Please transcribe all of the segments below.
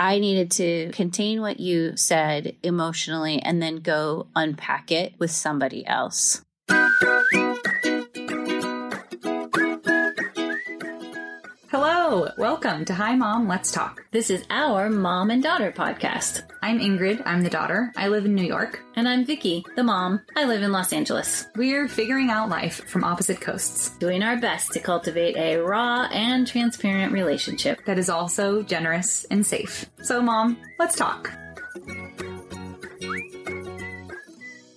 I needed to contain what you said emotionally and then go unpack it with somebody else. Hello, welcome to Hi Mom, Let's Talk. This is our mom and daughter podcast. I'm Ingrid, I'm the daughter. I live in New York. And I'm Vicky, the mom. I live in Los Angeles. We're figuring out life from opposite coasts, doing our best to cultivate a raw and transparent relationship that is also generous and safe. So, Mom, let's talk.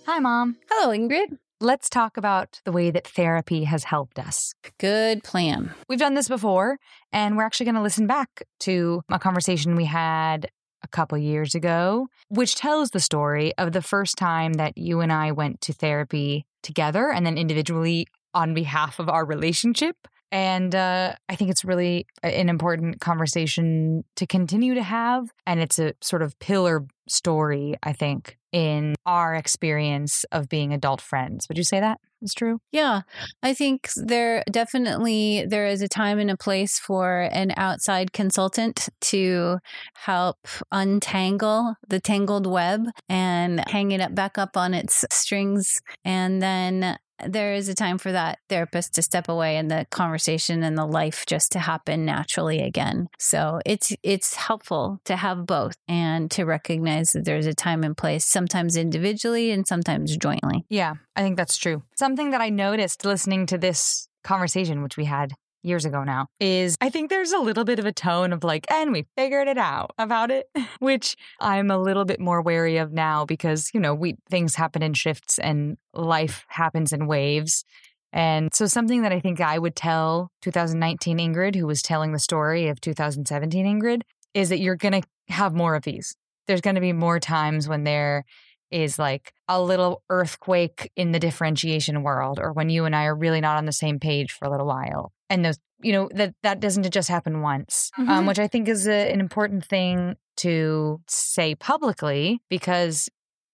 Hi, Mom. Hello, Ingrid let's talk about the way that therapy has helped us. Good plan. We've done this before, and we're actually going to listen back to a conversation we had a couple years ago, which tells the story of the first time that you and I went to therapy together and then individually on behalf of our relationship. And uh, I think it's really an important conversation to continue to have. And it's a sort of pillar story, I think, in our experience of being adult friends. Would you say that is true? Yeah. I think there definitely there is a time and a place for an outside consultant to help untangle the tangled web and hang it up back up on its strings and then there is a time for that therapist to step away and the conversation and the life just to happen naturally again. So it's it's helpful to have both and to recognize that there's a time and place, sometimes individually and sometimes jointly. Yeah, I think that's true. Something that I noticed listening to this conversation, which we had years ago now, is I think there's a little bit of a tone of like, and we figured it out about it, which I'm a little bit more wary of now because, you know, we things happen in shifts and life happens in waves. And so something that I think I would tell 2019 Ingrid, who was telling the story of 2017 Ingrid, is that you're going to have more of these. There's going to be more times when there is like a little earthquake in the differentiation world or when you and I are really not on the same page for a little while and those you know that that doesn't just happen once um, mm-hmm. um, which i think is a, an important thing to say publicly because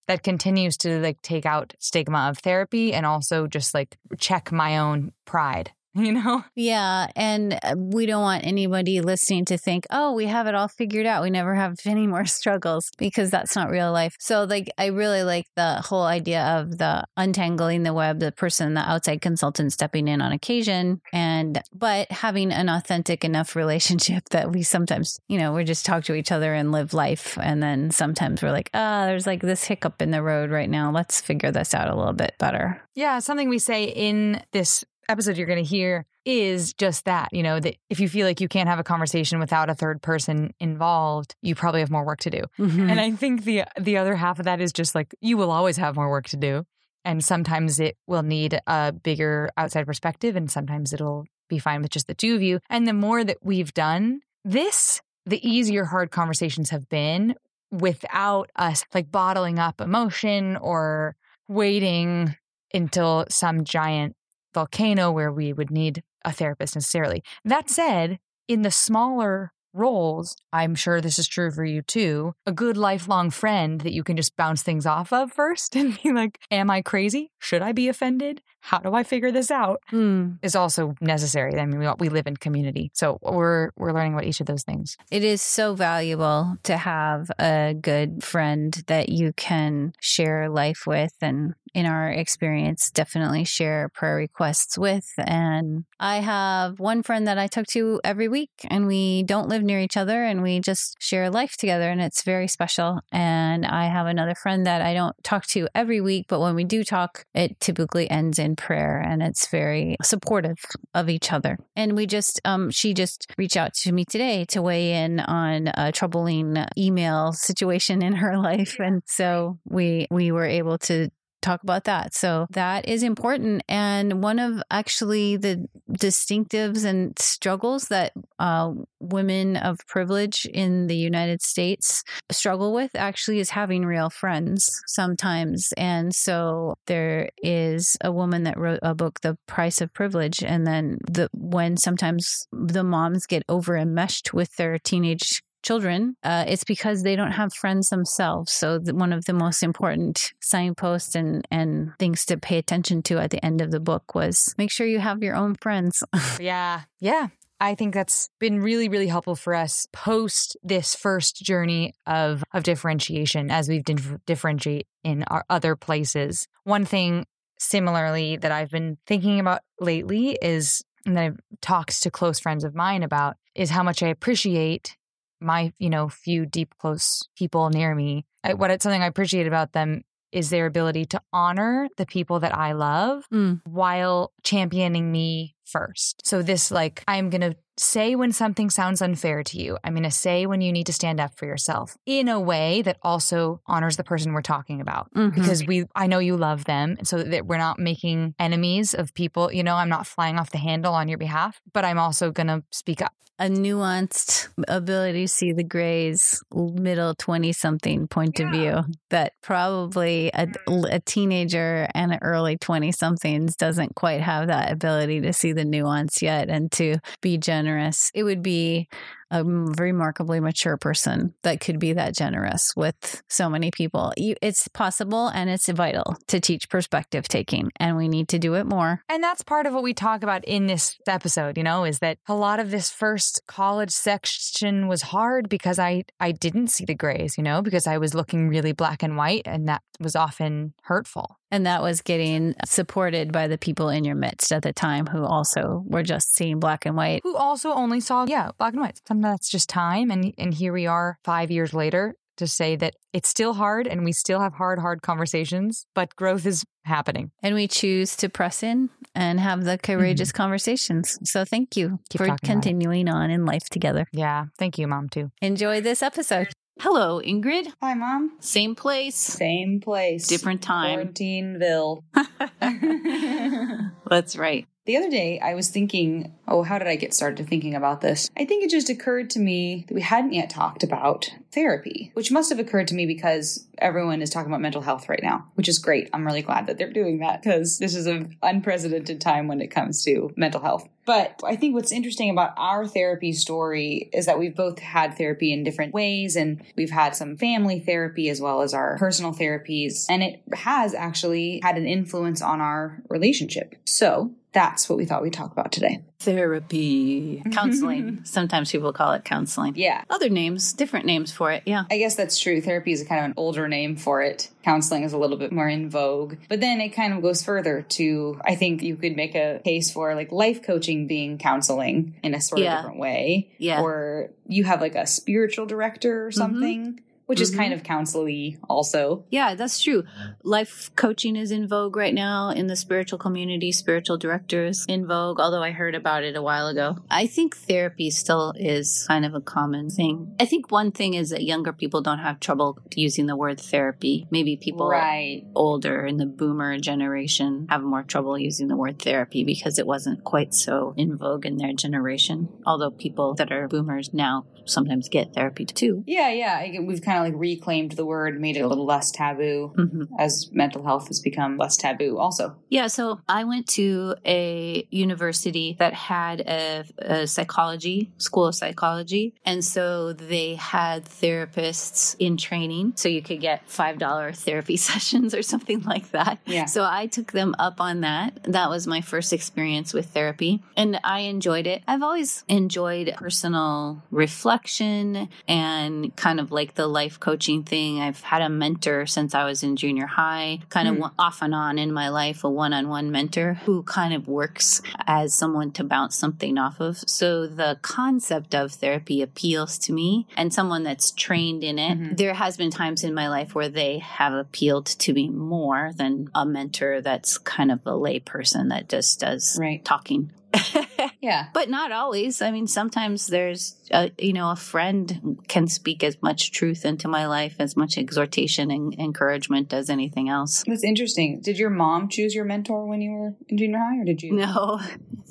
that continues to like take out stigma of therapy and also just like check my own pride you know? Yeah. And uh, we don't want anybody listening to think, oh, we have it all figured out. We never have any more struggles because that's not real life. So, like, I really like the whole idea of the untangling the web, the person, the outside consultant stepping in on occasion, and but having an authentic enough relationship that we sometimes, you know, we just talk to each other and live life. And then sometimes we're like, ah, oh, there's like this hiccup in the road right now. Let's figure this out a little bit better. Yeah. Something we say in this episode you're going to hear is just that, you know, that if you feel like you can't have a conversation without a third person involved, you probably have more work to do. Mm-hmm. And I think the the other half of that is just like you will always have more work to do. And sometimes it will need a bigger outside perspective and sometimes it'll be fine with just the two of you. And the more that we've done this, the easier hard conversations have been without us like bottling up emotion or waiting until some giant volcano where we would need a therapist necessarily. That said, in the smaller roles, I'm sure this is true for you too, a good lifelong friend that you can just bounce things off of first and be like, Am I crazy? Should I be offended? How do I figure this out? Mm. Is also necessary. I mean, we, we live in community. So we're we're learning about each of those things. It is so valuable to have a good friend that you can share life with and in our experience, definitely share prayer requests with. And I have one friend that I talk to every week, and we don't live near each other and we just share life together, and it's very special. And I have another friend that I don't talk to every week, but when we do talk, it typically ends in prayer and it's very supportive of each other. And we just, um, she just reached out to me today to weigh in on a troubling email situation in her life. And so we, we were able to talk about that. So that is important. And one of actually the distinctives and struggles that uh, women of privilege in the United States struggle with actually is having real friends sometimes. And so there is a woman that wrote a book, The Price of Privilege. And then the when sometimes the moms get over enmeshed with their teenage children, uh, it's because they don't have friends themselves. So the, one of the most important signposts and and things to pay attention to at the end of the book was make sure you have your own friends. yeah, yeah. I think that's been really, really helpful for us post this first journey of, of differentiation as we've dif- differentiate in our other places. One thing similarly that I've been thinking about lately is, and that I've talked to close friends of mine about, is how much I appreciate my, you know, few deep, close people near me. I, what it's something I appreciate about them is their ability to honor the people that I love Mm. while championing me first. So this like I'm going to say when something sounds unfair to you. I'm going to say when you need to stand up for yourself in a way that also honors the person we're talking about Mhm. because we I know you love them so that we're not making enemies of people, you know, I'm not flying off the handle on your behalf, but I'm also going to speak up. a nuanced ability to see the grays middle 20 something point of view that probably a, a teenager and an early 20 somethings doesn't quite have that ability to see the nuance yet and to be generous it would be a remarkably mature person that could be that generous with so many people you, it's possible and it's vital to teach perspective taking and we need to do it more And that's part of what we talk about in this episode, you know, is that a lot of this first college section was hard because I I didn't see the grays, you know, because I was looking really black and white and that was often hurtful. And that was getting supported by the people in your midst at the time who also were just seeing black and white. Who also only saw yeah, black and white. Sometimes that's just time and and here we are 5 years later to say that it's still hard and we still have hard hard conversations, but growth is happening. And we choose to press in and have the mm-hmm. courageous conversations. So thank you Keep for talking about it. continuing on in life together. Yeah, thank you mom too. Enjoy this episode. Hello, Ingrid. Hi, Mom. Same place, Same place. different time. Quarantineville. That's right. The other day, I was thinking, oh, how did I get started thinking about this? I think it just occurred to me that we hadn't yet talked about therapy, which must have occurred to me because everyone is talking about mental health right now, which is great. I'm really glad that they're doing that because this is an unprecedented time when it comes to mental health. But I think what's interesting about our therapy story is that we've both had therapy in different ways and we've had some family therapy as well as our personal therapies. And it has actually had an influence on our relationship. So that's what we thought we'd talk about today. Therapy, counseling. Mm-hmm. Sometimes people call it counseling. Yeah. Other names, different names for it. Yeah. I guess that's true. Therapy is kind of an older name for it. Counseling is a little bit more in vogue. But then it kind of goes further to, I think you could make a case for like life coaching being counseling in a sort Yeah. of different way. Yeah. Or you have like a spiritual director or mm-hmm. something, which is Mhm. kind of counseling also. Yeah, that's true. Life coaching is in vogue right now in the spiritual community. Spiritual directors in vogue, although I heard about it a while ago. I think therapy still is kind of a common thing. I think one thing is that younger people don't have trouble using the word therapy. Maybe people Right. older in the boomer generation have more trouble using the word therapy because it wasn't quite so in vogue in their generation. Although people that are boomers now sometimes get therapy too. Yeah, yeah. We've kind of like reclaimed the word, made it a little less taboo hmm as mental health has become less taboo also. Yeah, so I went to a university that had a, a psychology, school of psychology. And so they had therapists in training. So you could get $5 therapy sessions or something like that. Yeah. So I took them up on that. That was my first experience with therapy. And I enjoyed it. I've always enjoyed personal reflection and kind of like the life coaching thing. I've had a mentor since I was in junior high, kind of Hmm. off and on in my life, a one on one mentor who kind of works as someone to bounce something off of. So the concept of therapy appeals to me and someone that's trained in it. Mhm. There has been times in my life where they have appealed to me more than a mentor that's kind of a lay person that just does Right. talking. Yeah. but not always. I mean, sometimes there's, a, you know, a friend can speak as much truth into my life, as much exhortation and encouragement as anything else. That's interesting. Did your mom choose your mentor when you were in junior high or did you? No,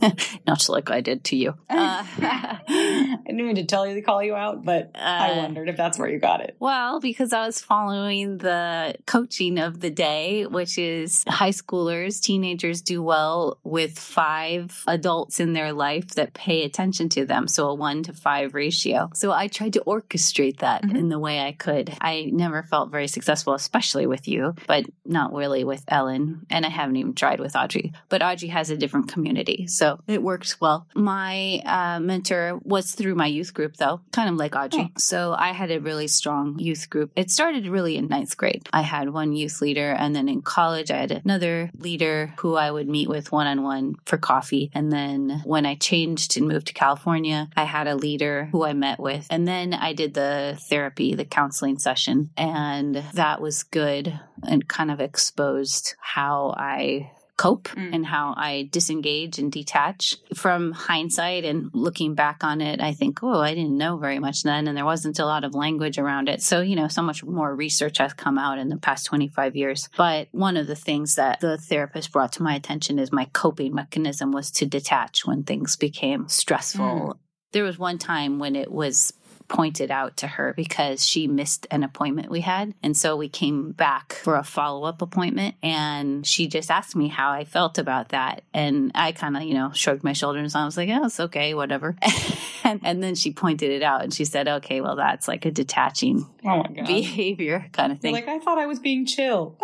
not like I did to you. Uh, I didn't mean to tell you to call you out, but I Uh, wondered if that's where you got it. Well, because I was following the coaching of the day, which is high schoolers, teenagers do well with five adults in their their life that pay attention to them. So a one to five ratio. So I tried to orchestrate that mm-hmm. in the way I could. I never felt very successful, especially with you, but not really with Ellen. And I haven't even tried with Audrey. But Audrey has a different community. So it works well. My uh, mentor was through my youth group, though, kind of like Audrey. Oh. So I had a really strong youth group. It started really in ninth grade. I had one youth leader, and then in college, I had another leader who I would meet with one on one for coffee. And then when I changed and moved to California, I had a leader who I met with. And then I did the therapy, the counseling session, and that was good and kind of exposed how I cope mm. and how I disengage and detach. From hindsight and looking back on it, I think, oh, I didn't know very much then, and there wasn't a lot of language around it. So, you know, so much more research has come out in the past 25 years. But one of the things that the therapist brought to my attention is my coping mechanism was to detach when things became stressful. Mm. There was one time when it was pointed out to her because she missed an appointment we had. And so we came back for a follow up appointment and she just asked me how I felt about that. And I kind of, you know, shrugged my shoulders and I was like, oh, it's okay, whatever. and, and, then she pointed it out and she said, okay, well, that's like a detaching oh behavior kind of thing. Like, I thought I was being chill.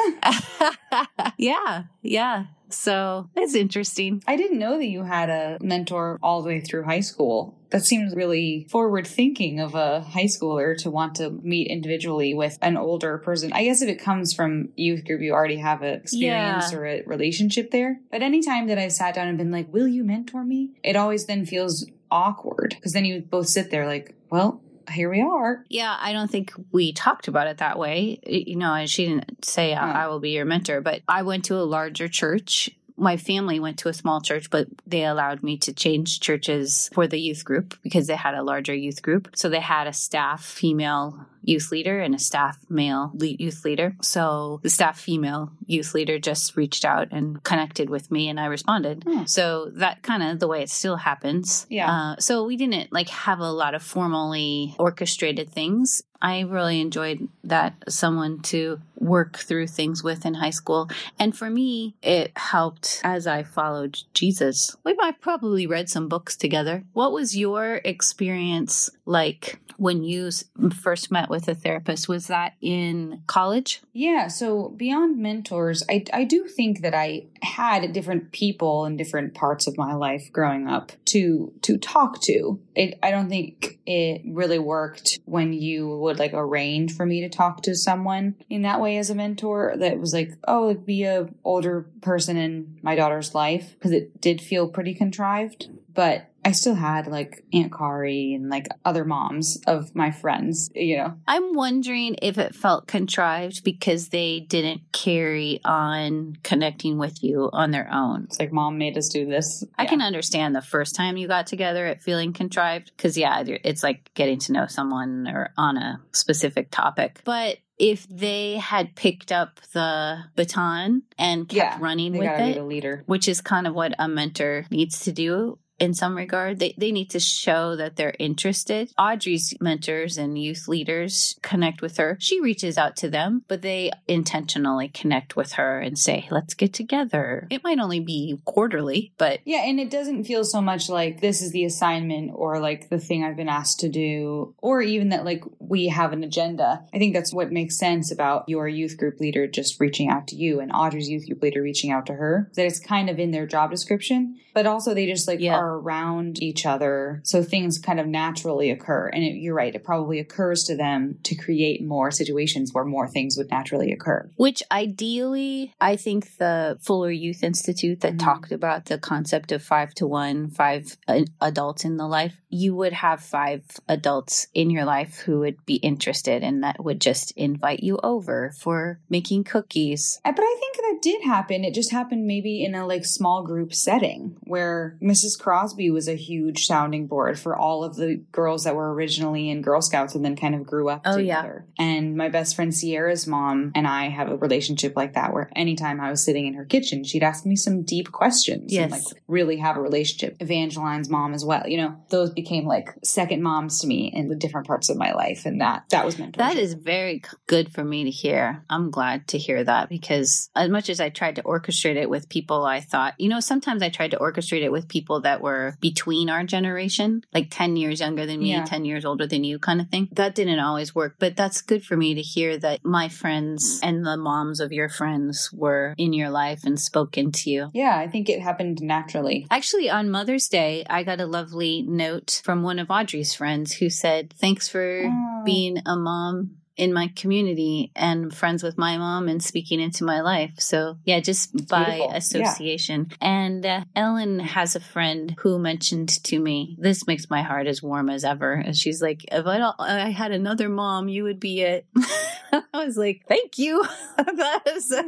yeah. Yeah. So it's interesting. I didn't know that you had a mentor all the way through high school. That seems really forward thinking of a high schooler to want to meet individually with an older person. I guess if it comes from youth group, you already have an experience yeah. or a relationship there. But anytime that I've sat down and been like, will you mentor me? It always then feels awkward because then you both sit there like, well, here we are. Yeah, I don't think we talked about it that way. You know, and she didn't say, mm. I will be your mentor, but I went to a larger church my family went to a small church, but they allowed me to change churches for the youth group because they had a larger youth group. So they had a staff female youth leader and a staff male youth leader. So the staff female youth leader just reached out and connected with me and I responded. Hmm. So that kind of the way it still happens. Yeah. Uh, so we didn't like have a lot of formally orchestrated things. I really enjoyed that someone to work through things with in high school. And for me, it helped as I followed Jesus. We might probably read some books together. What was your experience like when you first met with a therapist? Was that in college? Yeah. So beyond mentors, I, I do think that I had different people in different parts of my life growing up to to talk to. It, I don't think it really worked when you would like arrange for me to talk to someone in that way as a mentor. That was like, oh, be a older person in my daughter's life because it did feel pretty contrived. But I still had like Aunt Kari and like other moms of my friends, you know. I'm wondering if it felt contrived because they didn't carry on connecting with you on their own. It's like mom made us do this. I yeah. can understand the first time you got together it feeling contrived because yeah, it's like getting to know someone or on a specific topic. But if they had picked up the baton and kept yeah, running with it, leader. which is kind of what a mentor needs to do in some regard. They, they need to show that they're interested. Audrey's mentors and youth leaders connect with her. She reaches out to them, but they intentionally connect with her and say, let's get together. It might only be quarterly, but. Yeah, and it doesn't feel so much like this is the assignment or like the thing I've been asked to do, or even that like we have an agenda. I think that's what makes sense about your youth group leader just reaching out to you and Audrey's youth group leader reaching out to her, that it's kind of in their job description, but also they just like yeah. are are around each other. So things kind of naturally occur. And it, you're right, it probably occurs to them to create more situations where more things would naturally occur. Which ideally, I think the Fuller Youth Institute that mm-hmm. talked about the concept of five to one, five adults in the life, you would have five adults in your life who would be interested and that would just invite you over for making cookies. Uh, but I think that did happen. It just happened maybe in a like small group setting where Mrs. Cross Crosby was a huge sounding board for all of the girls that were originally in Girl Scouts and then kind of grew up oh, together. Yeah. And my best friend Sierra's mom and I have a relationship like that where anytime I was sitting in her kitchen, she'd ask me some deep questions yes. and like really have a relationship. Evangeline's mom as well. You know, those became like second moms to me in the different parts of my life. And that that was mentorship. That is very good for me to hear. I'm glad to hear that because as much as I tried to orchestrate it with people I thought, you know, sometimes I tried to orchestrate it with people that were between our generation, like 10 years younger than me, Yeah. 10 years older than you kind of thing. That didn't always work, but that's good for me to hear that my friends and the moms of your friends were in your life and spoke into you. Yeah, I think it happened naturally. Actually, on Mother's Day, I got a lovely note from one of Audrey's friends who said, Thanks for Oh. being a mom in my community and friends with my mom and speaking into my life. So, yeah, just by beautiful. Yeah. association. And uh, Ellen has a friend who mentioned to me, This makes my heart as warm as ever. And she's like, If I, don't, I had another mom, you would be it. I was like, Thank you. that is a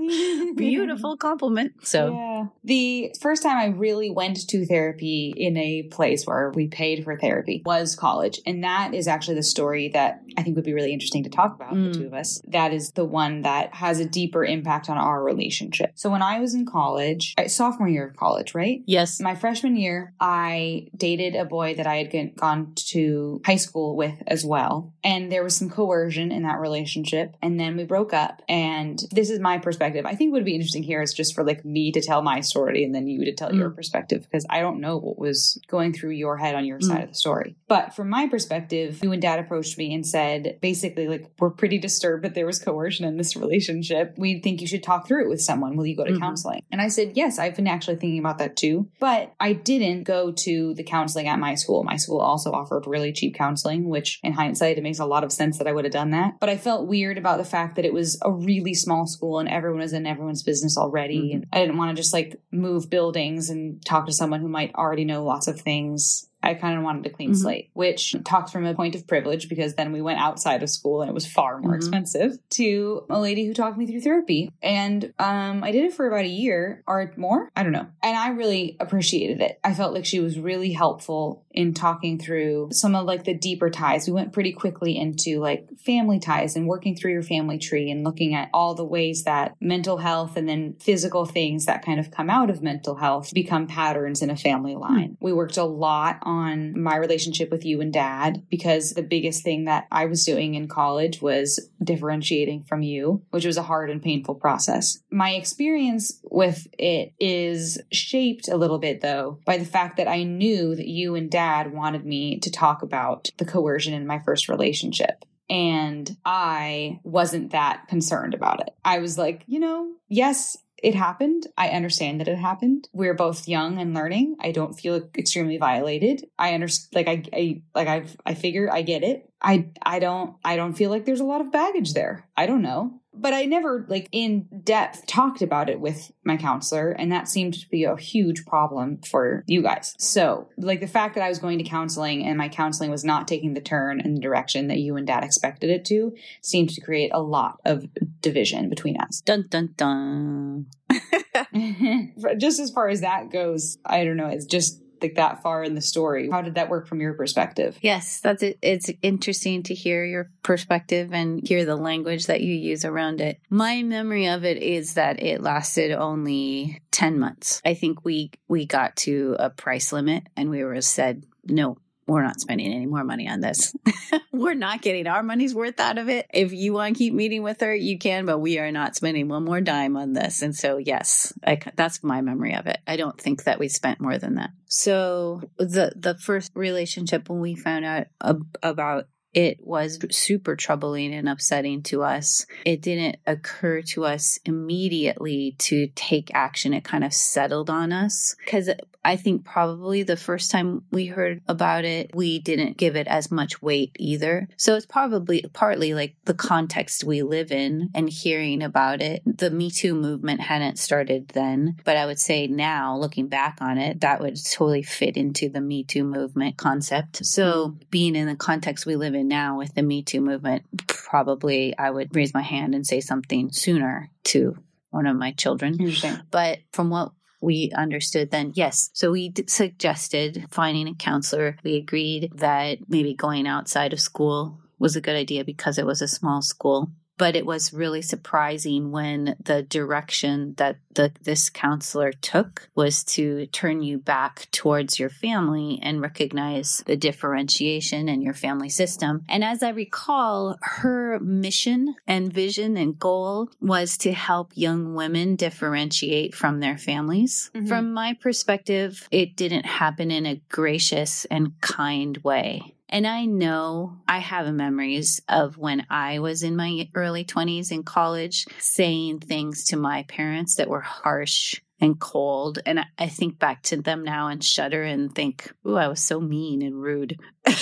beautiful compliment. So, Yeah. The first time I really went to therapy in a place where we paid for therapy was college. And that is actually the story that I think would be really interesting to talk about, Mm. the two of us. That is the one that has a deeper impact on our relationship. So when I was in college, uh, sophomore year of college, right? yes. My freshman year, I dated a boy that I had gone to high school with as well. And there was some coercion in that relationship. And then we broke up. And this is my perspective. I think what would be interesting here is just for like me to tell my story and then you to tell your perspective because I don't know what was going through your head on your side of the story. But from my perspective, you and dad approached me and said basically, like, we're pretty disturbed that there was coercion in this relationship. We think you should talk through it with someone. Will you go to Mhm. counseling? And I said, yes, I've been actually thinking about that too. But I didn't go to the counseling at my school. My school also offered really cheap counseling, which in hindsight, it makes a lot of sense that I would have done that. But I felt weird about the fact that it was a really small school and everyone was in everyone's business already. Mhm. And I didn't want to just like move buildings and talk to someone who might already know lots of things. I kind of wanted a clean Mhm. slate, which talks from a point of privilege because then we went outside of school and it was far more Mhm. expensive to a lady who talked me through therapy. And um, I did it for about a year or more. I don't know. And I really appreciated it. I felt like she was really helpful in talking through some of like the deeper ties. We went pretty quickly into like family ties and working through your family tree and looking at all the ways that mental health and then physical things that kind of come out of mental health become patterns in a family hmm. line. We worked a lot on my relationship with you and dad because the biggest thing that I was doing in college was differentiating from you, which was a hard and painful process. My experience with it is shaped a little bit though by the fact that I knew that you and dad wanted me to talk about the coercion in my first relationship. And I wasn't that concerned about it. I was like, you know, yes, it happened. I understand that it happened. We're both young and learning. I don't feel extremely violated. I understand, like I, I, like I've, I figure I get it. I, I don't, I don't feel like there's a lot of baggage there. I don't know, but I never like in depth talked about it with my counselor, and that seemed to be a huge problem for you guys. So, like the fact that I was going to counseling and my counseling was not taking the turn and the direction that you and dad expected it to seemed to create a lot of division between us. Dun dun dun. just as far as that goes, I don't know. It's just like that far in the story. How did that work from your perspective? Yes, that's it. It's interesting to hear your perspective and hear the language that you use around it. My memory of it is that it lasted only 10 months. I think we we got to a price limit and we were said, "No, we're not spending any more money on this. we're not getting our money's worth out of it. If you want to keep meeting with her, you can, but we are not spending one more dime on this. And so, yes, I, that's my memory of it. I don't think that we spent more than that. So the the first relationship when we found out ab- about it was super troubling and upsetting to us. It didn't occur to us immediately to take action. It kind of settled on us because I think probably the first time we heard about it, we didn't give it as much weight either. So it's probably partly like the context we live in and hearing about it. The Me Too movement hadn't started then, but I would say now, looking back on it, that would totally fit into the Me Too movement concept. So being in the context we live in now with the Me Too movement, probably I would raise my hand and say something sooner to one of my children. But from what we understood then, yes. So we d- suggested finding a counselor. We agreed that maybe going outside of school was a good idea because it was a small school. But it was really surprising when the direction that the this counselor took was to turn you back towards your family and recognize the differentiation in your family system. And as I recall, her mission and vision and goal was to help young women differentiate from their families. Mm-hmm. From my perspective, it didn't happen in a gracious and kind way. And I know I have memories of when I was in my early 20s in college saying things to my parents that were harsh and cold. And I think back to them now and shudder and think, oh, I was so mean and rude.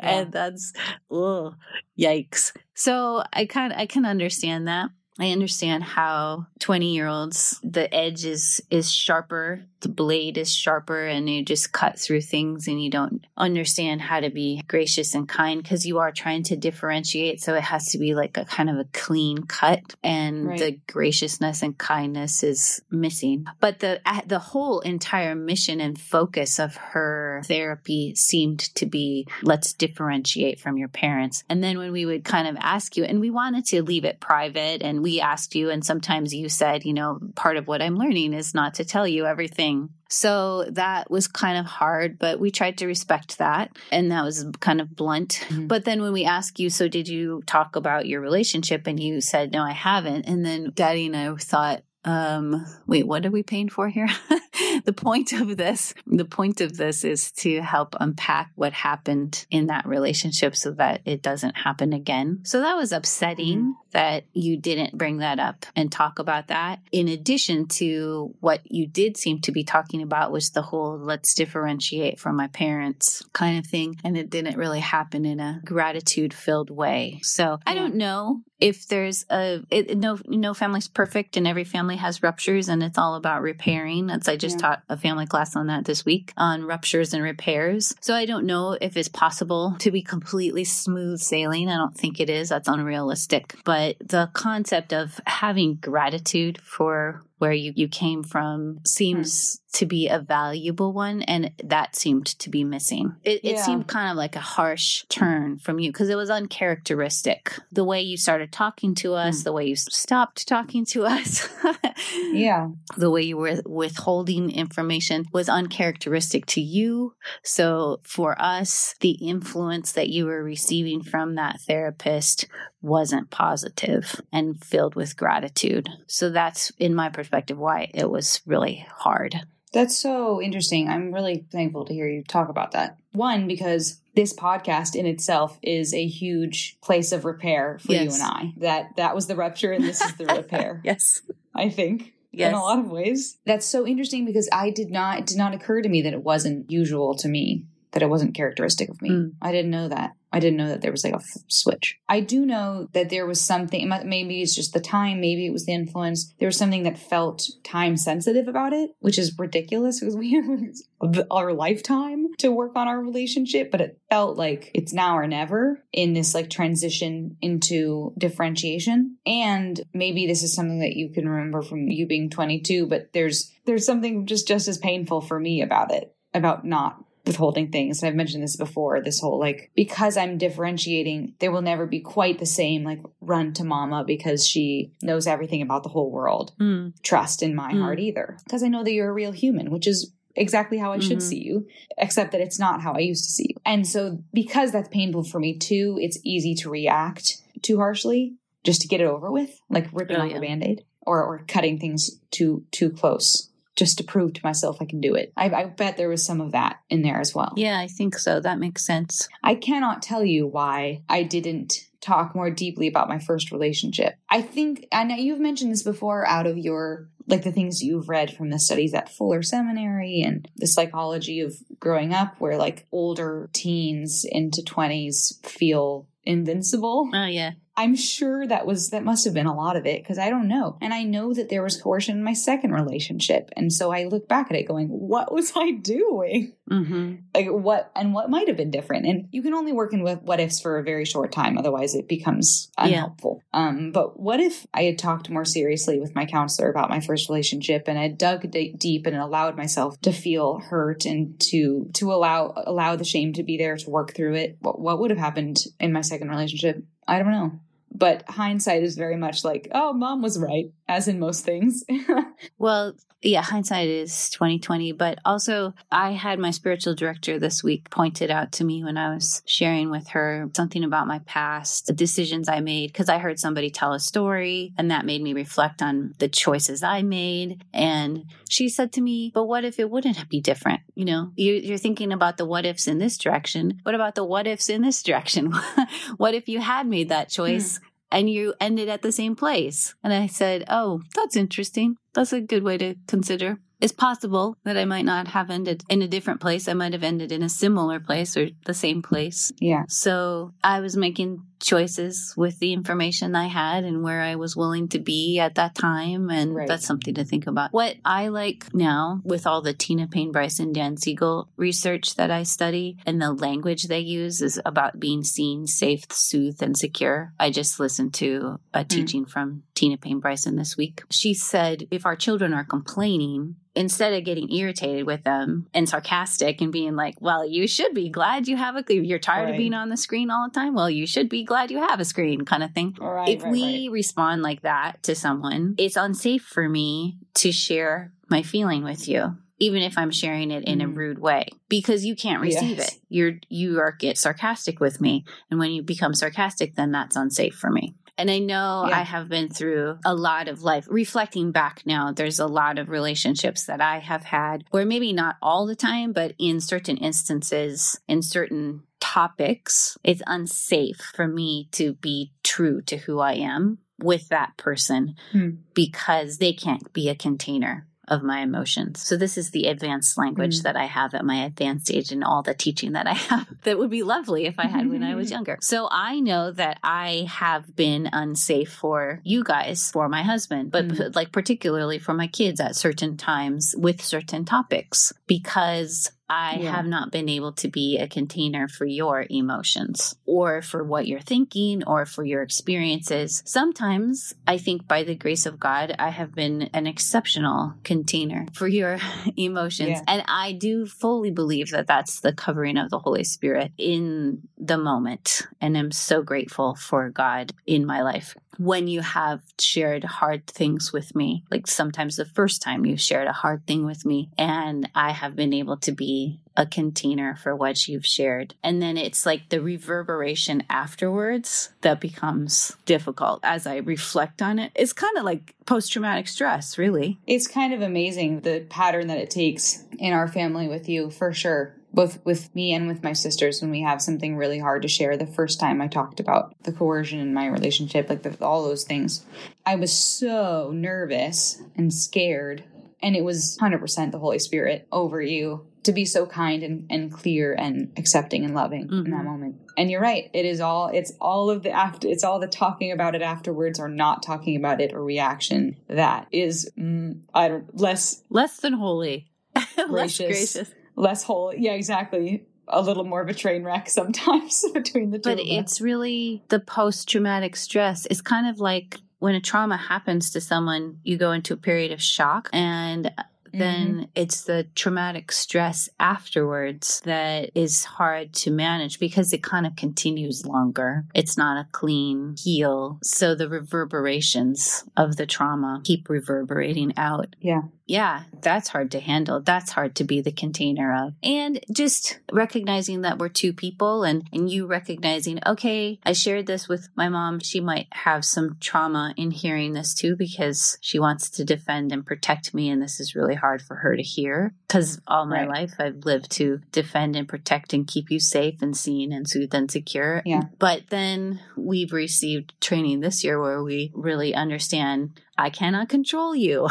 And that's, oh, yikes. So I kind I can understand that. I understand how 20 year olds, the edge is, is sharper, the blade is sharper, and you just cut through things and you don't understand how to be gracious and kind because you are trying to differentiate. So it has to be like a kind of a clean cut and right. the graciousness and kindness is missing. But the, the whole entire mission and focus of her therapy seemed to be let's differentiate from your parents. And then when we would kind of ask you, and we wanted to leave it private and we asked you, and sometimes you said, you know, part of what I'm learning is not to tell you everything. So that was kind of hard, but we tried to respect that. And that was kind of blunt. Mm-hmm. But then when we asked you, so did you talk about your relationship? And you said, no, I haven't. And then daddy and I thought, um, wait, what are we paying for here? the point of this, the point of this is to help unpack what happened in that relationship so that it doesn't happen again. So that was upsetting mm-hmm. That you didn't bring that up and talk about that. In addition to what you did seem to be talking about was the whole let's differentiate from my parents kind of thing. And it didn't really happen in a gratitude filled way. So I don't know if there's a it, no no family's perfect and every family has ruptures and it's all about repairing. That's I just yeah. taught a family class on that this week on ruptures and repairs. So I don't know if it's possible to be completely smooth sailing. I don't think it is. That's unrealistic. But the concept of having gratitude for where you, you came from seems hmm. to be a valuable one. And that seemed to be missing. It, it seemed kind of like a harsh turn from you because it was uncharacteristic. The way you started talking to us, hmm. the way you stopped talking to us. yeah. The way you were withholding information was uncharacteristic to you. So for us, the influence that you were receiving from that therapist wasn't positive and filled with gratitude. So that's in my perspective why it was really hard. That's so interesting. I'm really thankful to hear you talk about that. One, because this podcast in itself is a huge place of repair for yes. you and I. That that was the rupture and this is the repair. yes. I think. Yes. In a lot of ways. That's so interesting because I did not it did not occur to me that it wasn't usual to me that it wasn't characteristic of me. Mm. I didn't know that. I didn't know that there was like a f- switch. I do know that there was something, maybe it's just the time, maybe it was the influence. There was something that felt time sensitive about it, which is ridiculous because we have our lifetime to work on our relationship, but it felt like it's now or never in this like transition into differentiation. And maybe this is something that you can remember from you being 22, but there's, there's something just, just as painful for me about it, about not withholding things. And I've mentioned this before this whole like, because I'm differentiating, there will never be quite the same like run to mama because she knows everything about the whole world. Mm. Trust in my mm. heart either. Because I know that you're a real human, which is exactly how I should mm-hmm. see you, except that it's not how I used to see you. And so, because that's painful for me too, it's easy to react too harshly just to get it over with, like ripping oh, off yeah. a band aid or, or cutting things too too close just to prove to myself I can do it. I, I, bet there was some of that in there as well. Yeah, I think so. That makes sense. I cannot tell you why I didn't talk more deeply about my first relationship. I think, and you've mentioned this before out of your, like the things you've read from the studies at Fuller Seminary and the psychology of growing up, where like older teens into 20s feel invincible. Oh, yeah. I'm sure that was that must have been a lot of it because I don't know. And I know that there was coercion in my second relationship, and so I look back at it going, "What was I doing? Mm-hmm. Like what? And what might have been different?" And you can only work in with what ifs for a very short time, otherwise it becomes unhelpful. Yeah. Um, but what if I had talked more seriously with my counselor about my first relationship and I dug d- deep and allowed myself to feel hurt and to to allow allow the shame to be there to work through it? What, what would have happened in my second relationship? I don't know but hindsight is very much like, oh, mom was mm-hmm. right, as in most things. well, yeah, hindsight is 2020, but also I had my spiritual director this week pointed out to me when I was sharing with her something about my past, the decisions I made, because I heard somebody tell a story and that made me reflect on the choices I made. And she said to me, but what if it wouldn't be different? You know, you're thinking about the what ifs in this direction. What about the what ifs in this direction? what if you had made that choice? Mm and you ended at the same place. And I said, Oh, that's interesting. That's a good way to consider. It's possible that I might not have ended in a different place. I might have ended in a similar place or the same place. Yeah. So I was making choices with the information I had and where I was willing to be at that time. And right. that's something to think about. What I like now with all the Tina Payne Bryson Dan Siegel research that I study and the language they use is about being seen, safe, soothed, and secure. I just listened to a mm. teaching from Tina Payne Bryson this week. She said if our children are complaining, instead of getting irritated with them and sarcastic and being like, well, you should be glad you have a, you're tired right. of being on the screen all the time. Well, you should be glad you have a screen kind of thing. Right, if right, we respond like that to someone, it's unsafe for me to share my feeling with you even if I'm sharing it in mm. a rude way because you can't receive yes. it. You're you are get sarcastic with me and when you become sarcastic then that's unsafe for me. And I know yeah. I have been through a lot of life. Reflecting back now, there's a lot of relationships that I have had where maybe not all the time, but in certain instances, in certain topics, it's unsafe for me to be true to who I am with that person hmm. because they can't be a container of my emotions. So this is the advanced language mm. that I have at my advanced age and all the teaching that I have that would be lovely if I had when I was younger. So I know that I have been unsafe for you guys, for my husband, but mm. like particularly for my kids at certain times with certain topics because I yeah. have not been able to be a container for your emotions or for what you're thinking or for your experiences. Sometimes I think by the grace of God, I have been an exceptional container for your emotions. Yeah. And I do fully believe that that's the covering of the Holy Spirit in the moment. And I'm so grateful for God in my life when you have shared hard things with me, like sometimes the first time you've shared a hard thing with me, and I have been able to be a container for what you've shared. And then it's like the reverberation afterwards that becomes difficult as I reflect on it. It's kind of like post traumatic stress, really. It's kind of amazing the pattern that it takes in our family with you, for sure both with me and with my sisters when we have something really hard to share. The first time I talked about the coercion in my relationship, like the, all those things, I was so nervous and scared. And it was 100% the Holy Spirit over you to be so kind and, and clear and accepting and loving mm-hmm. in that mm-hmm. moment. And you're right. It is all, it's all of the after, it's all the talking about it afterwards or not talking about it or reaction that is, mm, I don't, less, less than holy, gracious, less gracious less whole. Yeah, exactly. A little more of a train wreck sometimes between the two. But it's really the post traumatic stress. It's kind of like when a trauma happens to someone, you go into a period of shock and then mm-hmm. it's the traumatic stress afterwards that is hard to manage because it kind of continues longer. It's not a clean heal. So the reverberations of the trauma keep reverberating out. Yeah yeah, that's hard to handle. That's hard to be the container of. And just recognizing that we're two people and, and you recognizing, okay, I shared this with my mom. She might have some trauma in hearing this too because she wants to defend and protect me. And this is really hard for her to hear because all my right. life I've lived to defend and protect and keep you safe and seen and soothed and secure. Yeah. But then we've received training this year where we really understand I cannot control you.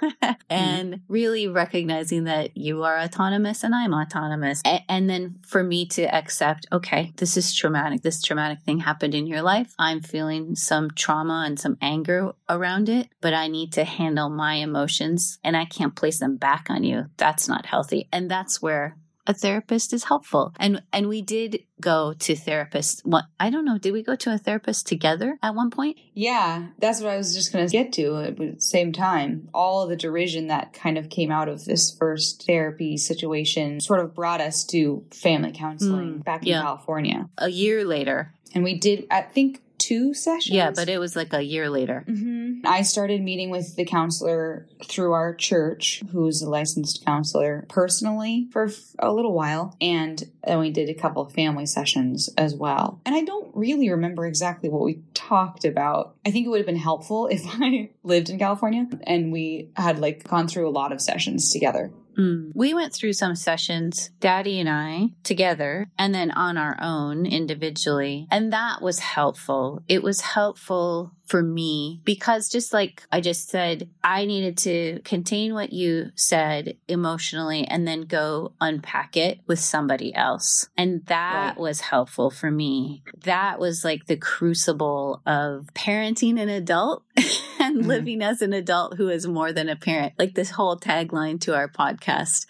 and mm. really recognizing that you are autonomous and I'm autonomous. A- and then for me to accept, okay, this is traumatic. This traumatic thing happened in your life. I'm feeling some trauma and some anger around it, but I need to handle my emotions and I can't place them back on you. That's not healthy. And that's where a therapist is helpful. And and we did go to therapists. What I don't know, did we go to a therapist together at one point? Yeah, that's what I was just going to get to at the same time. All the derision that kind of came out of this first therapy situation sort of brought us to family counseling mm, back in yeah. California. A year later. And we did I think two sessions. Yeah, but it was like a year later. Mm-hmm. I started meeting with the counselor through our church, who's a licensed counselor, personally for a little while. And then we did a couple of family sessions as well. And I don't really remember exactly what we talked about. I think it would have been helpful if I lived in California and we had like gone through a lot of sessions together. Mm. We went through some sessions, Daddy and I, together, and then on our own individually. And that was helpful. It was helpful for me because just like I just said, I needed to contain what you said emotionally and then go unpack it with somebody else. And that right. was helpful for me. That was like the crucible of parenting an adult and mm-hmm. living as an adult who is more than a parent. Like this whole tagline to our podcast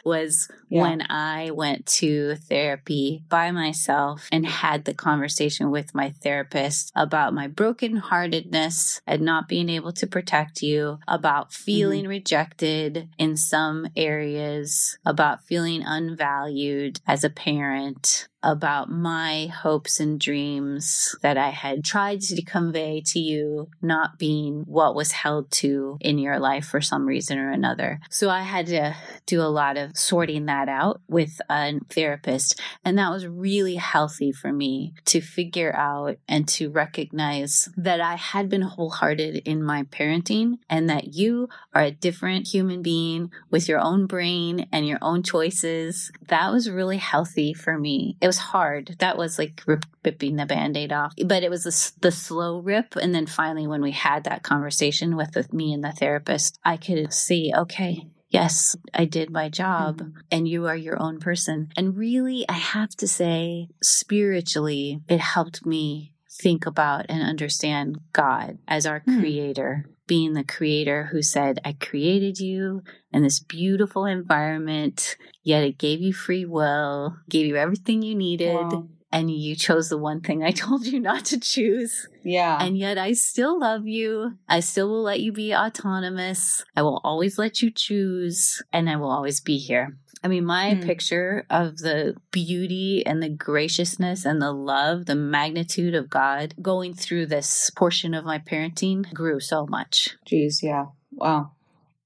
was yeah. when I went to therapy by myself and had the conversation with my therapist about my brokenheartedness and not being able to protect you, about feeling mm-hmm. rejected in some areas, about feeling unvalued as a parent, about my hopes and dreams that I had tried to convey to you not being what was held to in your life for some reason or another. So I had to do a lot of sorting that out with a therapist. And that was really healthy for me to figure out and to recognize that I had been wholehearted in my parenting and that you are a different human being with your own brain and your own choices. That was really healthy for me. It was hard. That was like ripping the band aid off. But it was the, the slow rip. And then finally, when we had that conversation with the, me and the therapist, I could see, okay, yes, I did my job mm-hmm. and you are your own person. And really, I have to say, spiritually, it helped me think about and understand God as our mm. creator being the creator who said, I created you in this beautiful environment, yet it gave you free will, gave you everything you needed. Wow. And you chose the one thing I told you not to choose. Yeah. And yet I still love you. I still will let you be autonomous. I will always let you choose and I will always be here. I mean, my mm. picture of the beauty and the graciousness and the love, the magnitude of God going through this portion of my parenting grew so much. Jeez, yeah. Wow.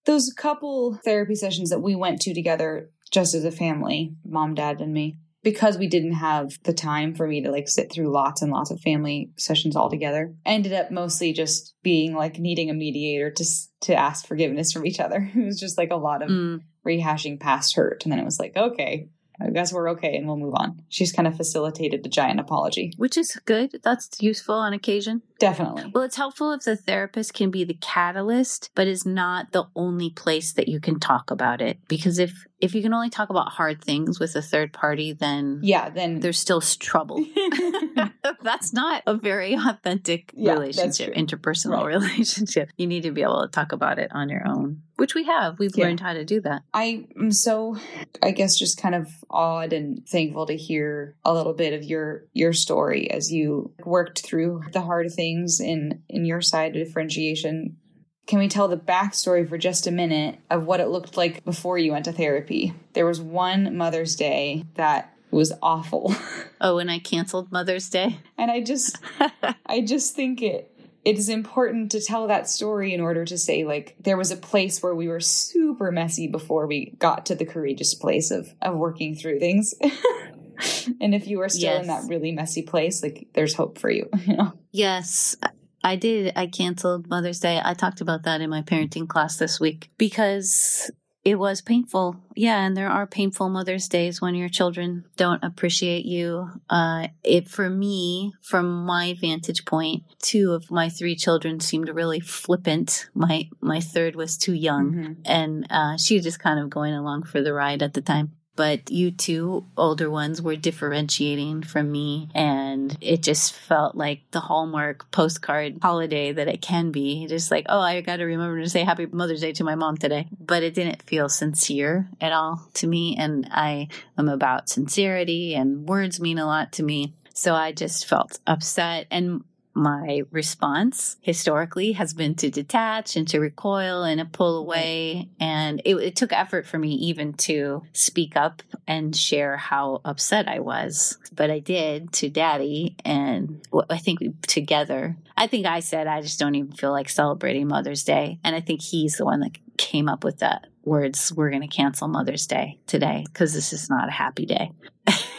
Those couple therapy sessions that we went to together just as a family, mom, dad, and me, because we didn't have the time for me to like sit through lots and lots of family sessions all together, I ended up mostly just being like needing a mediator to to ask forgiveness from each other. It was just like a lot of mm rehashing past hurt. And then it was like, okay, I guess we're okay and we'll move on. She's kind of facilitated a giant apology. Which is good. That's useful on occasion. Definitely. Well, it's helpful if the therapist can be the catalyst, but is not the only place that you can talk about it. Because if if you can only talk about hard things with a third party, then yeah, then there's still trouble. that's not a very authentic yeah, relationship, interpersonal right. relationship. You need to be able to talk about it on your own, which we have. We've yeah. learned how to do that. I am so, I guess, just kind of awed and thankful to hear a little bit of your your story as you worked through the hard things in in your side of differentiation can we tell the backstory for just a minute of what it looked like before you went to therapy? There was one Mother's Day that was awful. Oh, and I canceled Mother's Day. And I just I just think it it is important to tell that story in order to say like there was a place where we were super messy before we got to the courageous place of of working through things. and if you are still yes. in that really messy place, like there's hope for you, you know. Yes. I did. I canceled Mother's Day. I talked about that in my parenting class this week because it was painful. Yeah, and there are painful Mother's Days when your children don't appreciate you. Uh, it for me, from my vantage point, two of my three children seemed really flippant. My my third was too young, mm-hmm. and uh, she was just kind of going along for the ride at the time but you two older ones were differentiating from me and it just felt like the hallmark postcard holiday that it can be. Just like oh i got to remember to say happy mother's day to my mom today. But it didn't feel sincere at all to me and i am about sincerity and words mean a lot to me. So i just felt upset and my response historically has been to detach and to recoil and to pull away. And it, it, took effort for me even to speak up and share how upset I was. But I did to daddy. And I think we, together, I think I said, I just don't even feel like celebrating Mother's Day. And I think he's the one that came up with that words we're going to cancel mother's day today because this is not a happy day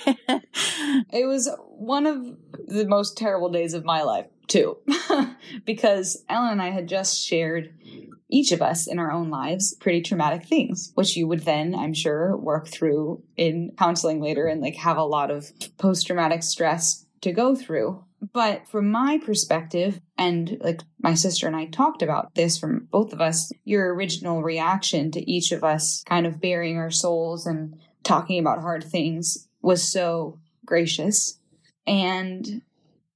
it was one of the most terrible days of my life, too, because Ellen and I had just shared each of us in our own lives pretty traumatic things, which you would then, I'm sure, work through in counseling later and like have a lot of post traumatic stress to go through. But from my perspective, and like my sister and I talked about this from both of us, your original reaction to each of us kind of baring our souls and talking about hard things was so gracious. And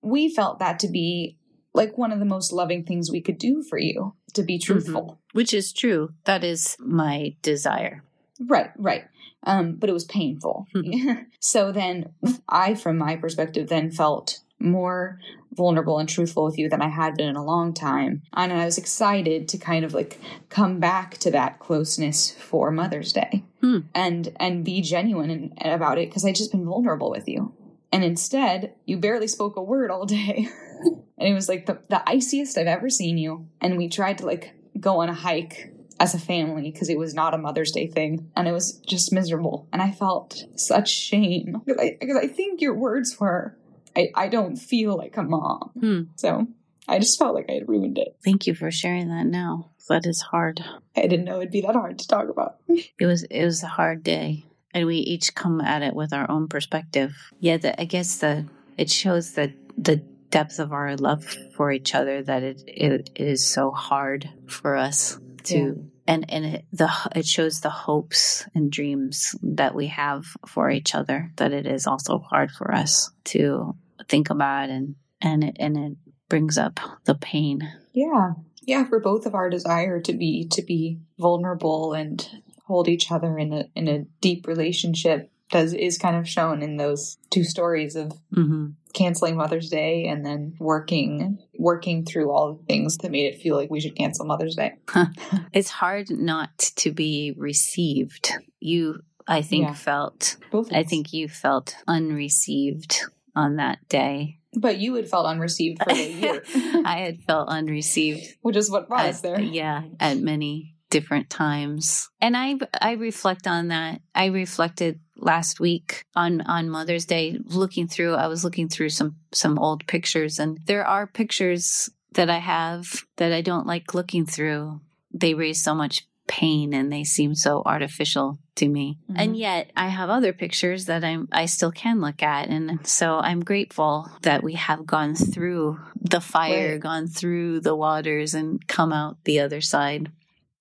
we felt that to be like one of the most loving things we could do for you to be mm-hmm. truthful. Mm-hmm. Which is true. That is my desire. Right, right. Um, but it was painful. Mm-hmm. so then I, from my perspective, then felt more vulnerable and truthful with you than I had been in a long time. And I was excited to kind of like come back to that closeness for Mother's Day hmm. and and be genuine in, about it because I'd just been vulnerable with you. And instead, you barely spoke a word all day. and it was like the, the iciest I've ever seen you. And we tried to like go on a hike as a family because it was not a Mother's Day thing and it was just miserable. And I felt such shame because I, because I think your words were, I, I don't feel like a mom. Hmm. So I just felt like I had ruined it. Thank you for sharing that now. That is hard. I didn't know it'd be that hard to talk about. it was it was a hard day. And we each come at it with our own perspective. Yeah, the, I guess the it shows that the depth of our love for each other that it it, it is so hard for us to yeah and and it, the it shows the hopes and dreams that we have for each other that it is also hard for us to think about and and it, and it brings up the pain yeah yeah for both of our desire to be to be vulnerable and hold each other in a in a deep relationship does is kind of shown in those two stories of mm-hmm. canceling Mother's Day and then working working through all the things that made it feel like we should cancel Mother's Day. it's hard not to be received. You I think yeah. felt Both I think you felt unreceived on that day. But you had felt unreceived for a year. I had felt unreceived. Which is what brought at, us there. Yeah, at many different times. And I I reflect on that. I reflected last week on on Mother's Day looking through I was looking through some some old pictures and there are pictures that I have that I don't like looking through. They raise so much pain and they seem so artificial to me. Mm-hmm. And yet I have other pictures that I'm I still can look at and so I'm grateful that we have gone through the fire, right. gone through the waters and come out the other side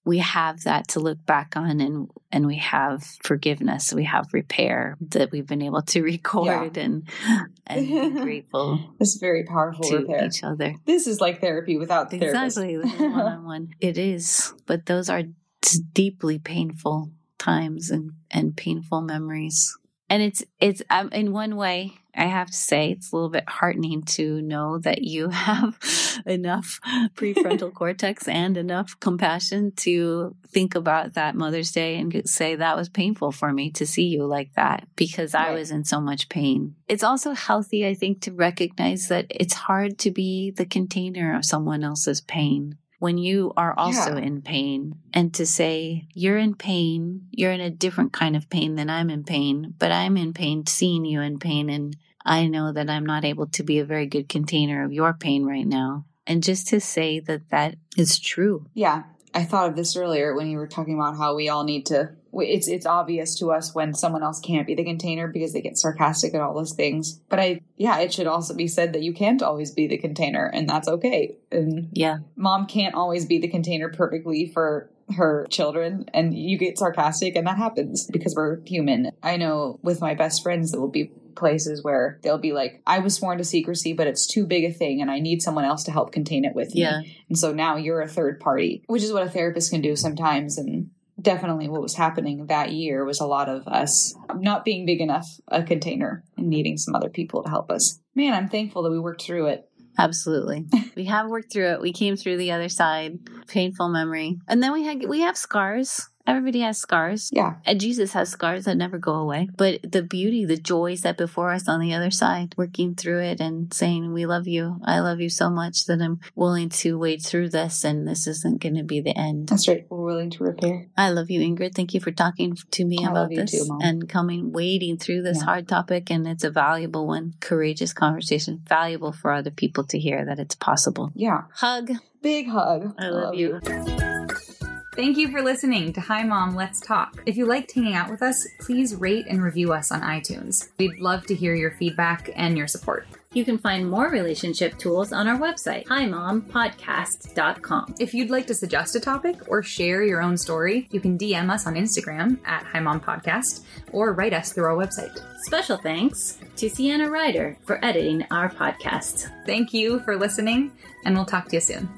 we have that to look back on and and we have forgiveness we have repair that we've been able to record yeah. and and be grateful it's very powerful to repair. each other this is like therapy without the exactly one-on-one it is but those are deeply painful times and and painful memories and it's it's um, in one way I have to say it's a little bit heartening to know that you have enough prefrontal cortex and enough compassion to think about that Mother's Day and say that was painful for me to see you like that because right. I was in so much pain. It's also healthy, I think, to recognize that it's hard to be the container of someone else's pain when you are also yeah. in pain and to say, you're in pain, you're in a different kind of pain than I'm in pain, but I'm in pain seeing you in pain. And I know that I'm not able to be a very good container of your pain right now. And just to say that that is true. Yeah. I thought of this earlier when you were talking about how we all need to. It's it's obvious to us when someone else can't be the container because they get sarcastic and all those things. But I, yeah, it should also be said that you can't always be the container, and that's okay. And yeah, mom can't always be the container perfectly for her children and you get sarcastic and that happens because we're human. I know with my best friends that will be places where they'll be like, I was sworn to secrecy, but it's too big a thing and I need someone else to help contain it with yeah. me. And so now you're a third party, which is what a therapist can do sometimes. And definitely what was happening that year was a lot of us not being big enough a container and needing some other people to help us. Man, I'm thankful that we worked through it. Absolutely. we have worked through it. We came through the other side. Painful memory. And then we had we have scars. Everybody has scars. Yeah. And Jesus has scars that never go away. But the beauty, the joy set before us on the other side, working through it and saying, We love you. I love you so much that I'm willing to wade through this and this isn't going to be the end. That's right. We're willing to repair. I love you, Ingrid. Thank you for talking to me I about this too, and coming, wading through this Yeah. hard topic. And it's a valuable one, courageous conversation, valuable for other people to hear that it's possible. Yeah. Hug. Big hug. I love you. Thank you for listening to Hi Mom, Let's Talk. If you liked hanging out with us, please rate and review us on iTunes. We'd love to hear your feedback and your support. You can find more relationship tools on our website, himompodcast.com. If you'd like to suggest a topic or share your own story, you can DM us on Instagram at Hi Mom Podcast or write us through our website. Special thanks to Sienna Ryder for editing our podcast. Thank you for listening, and we'll talk to you soon.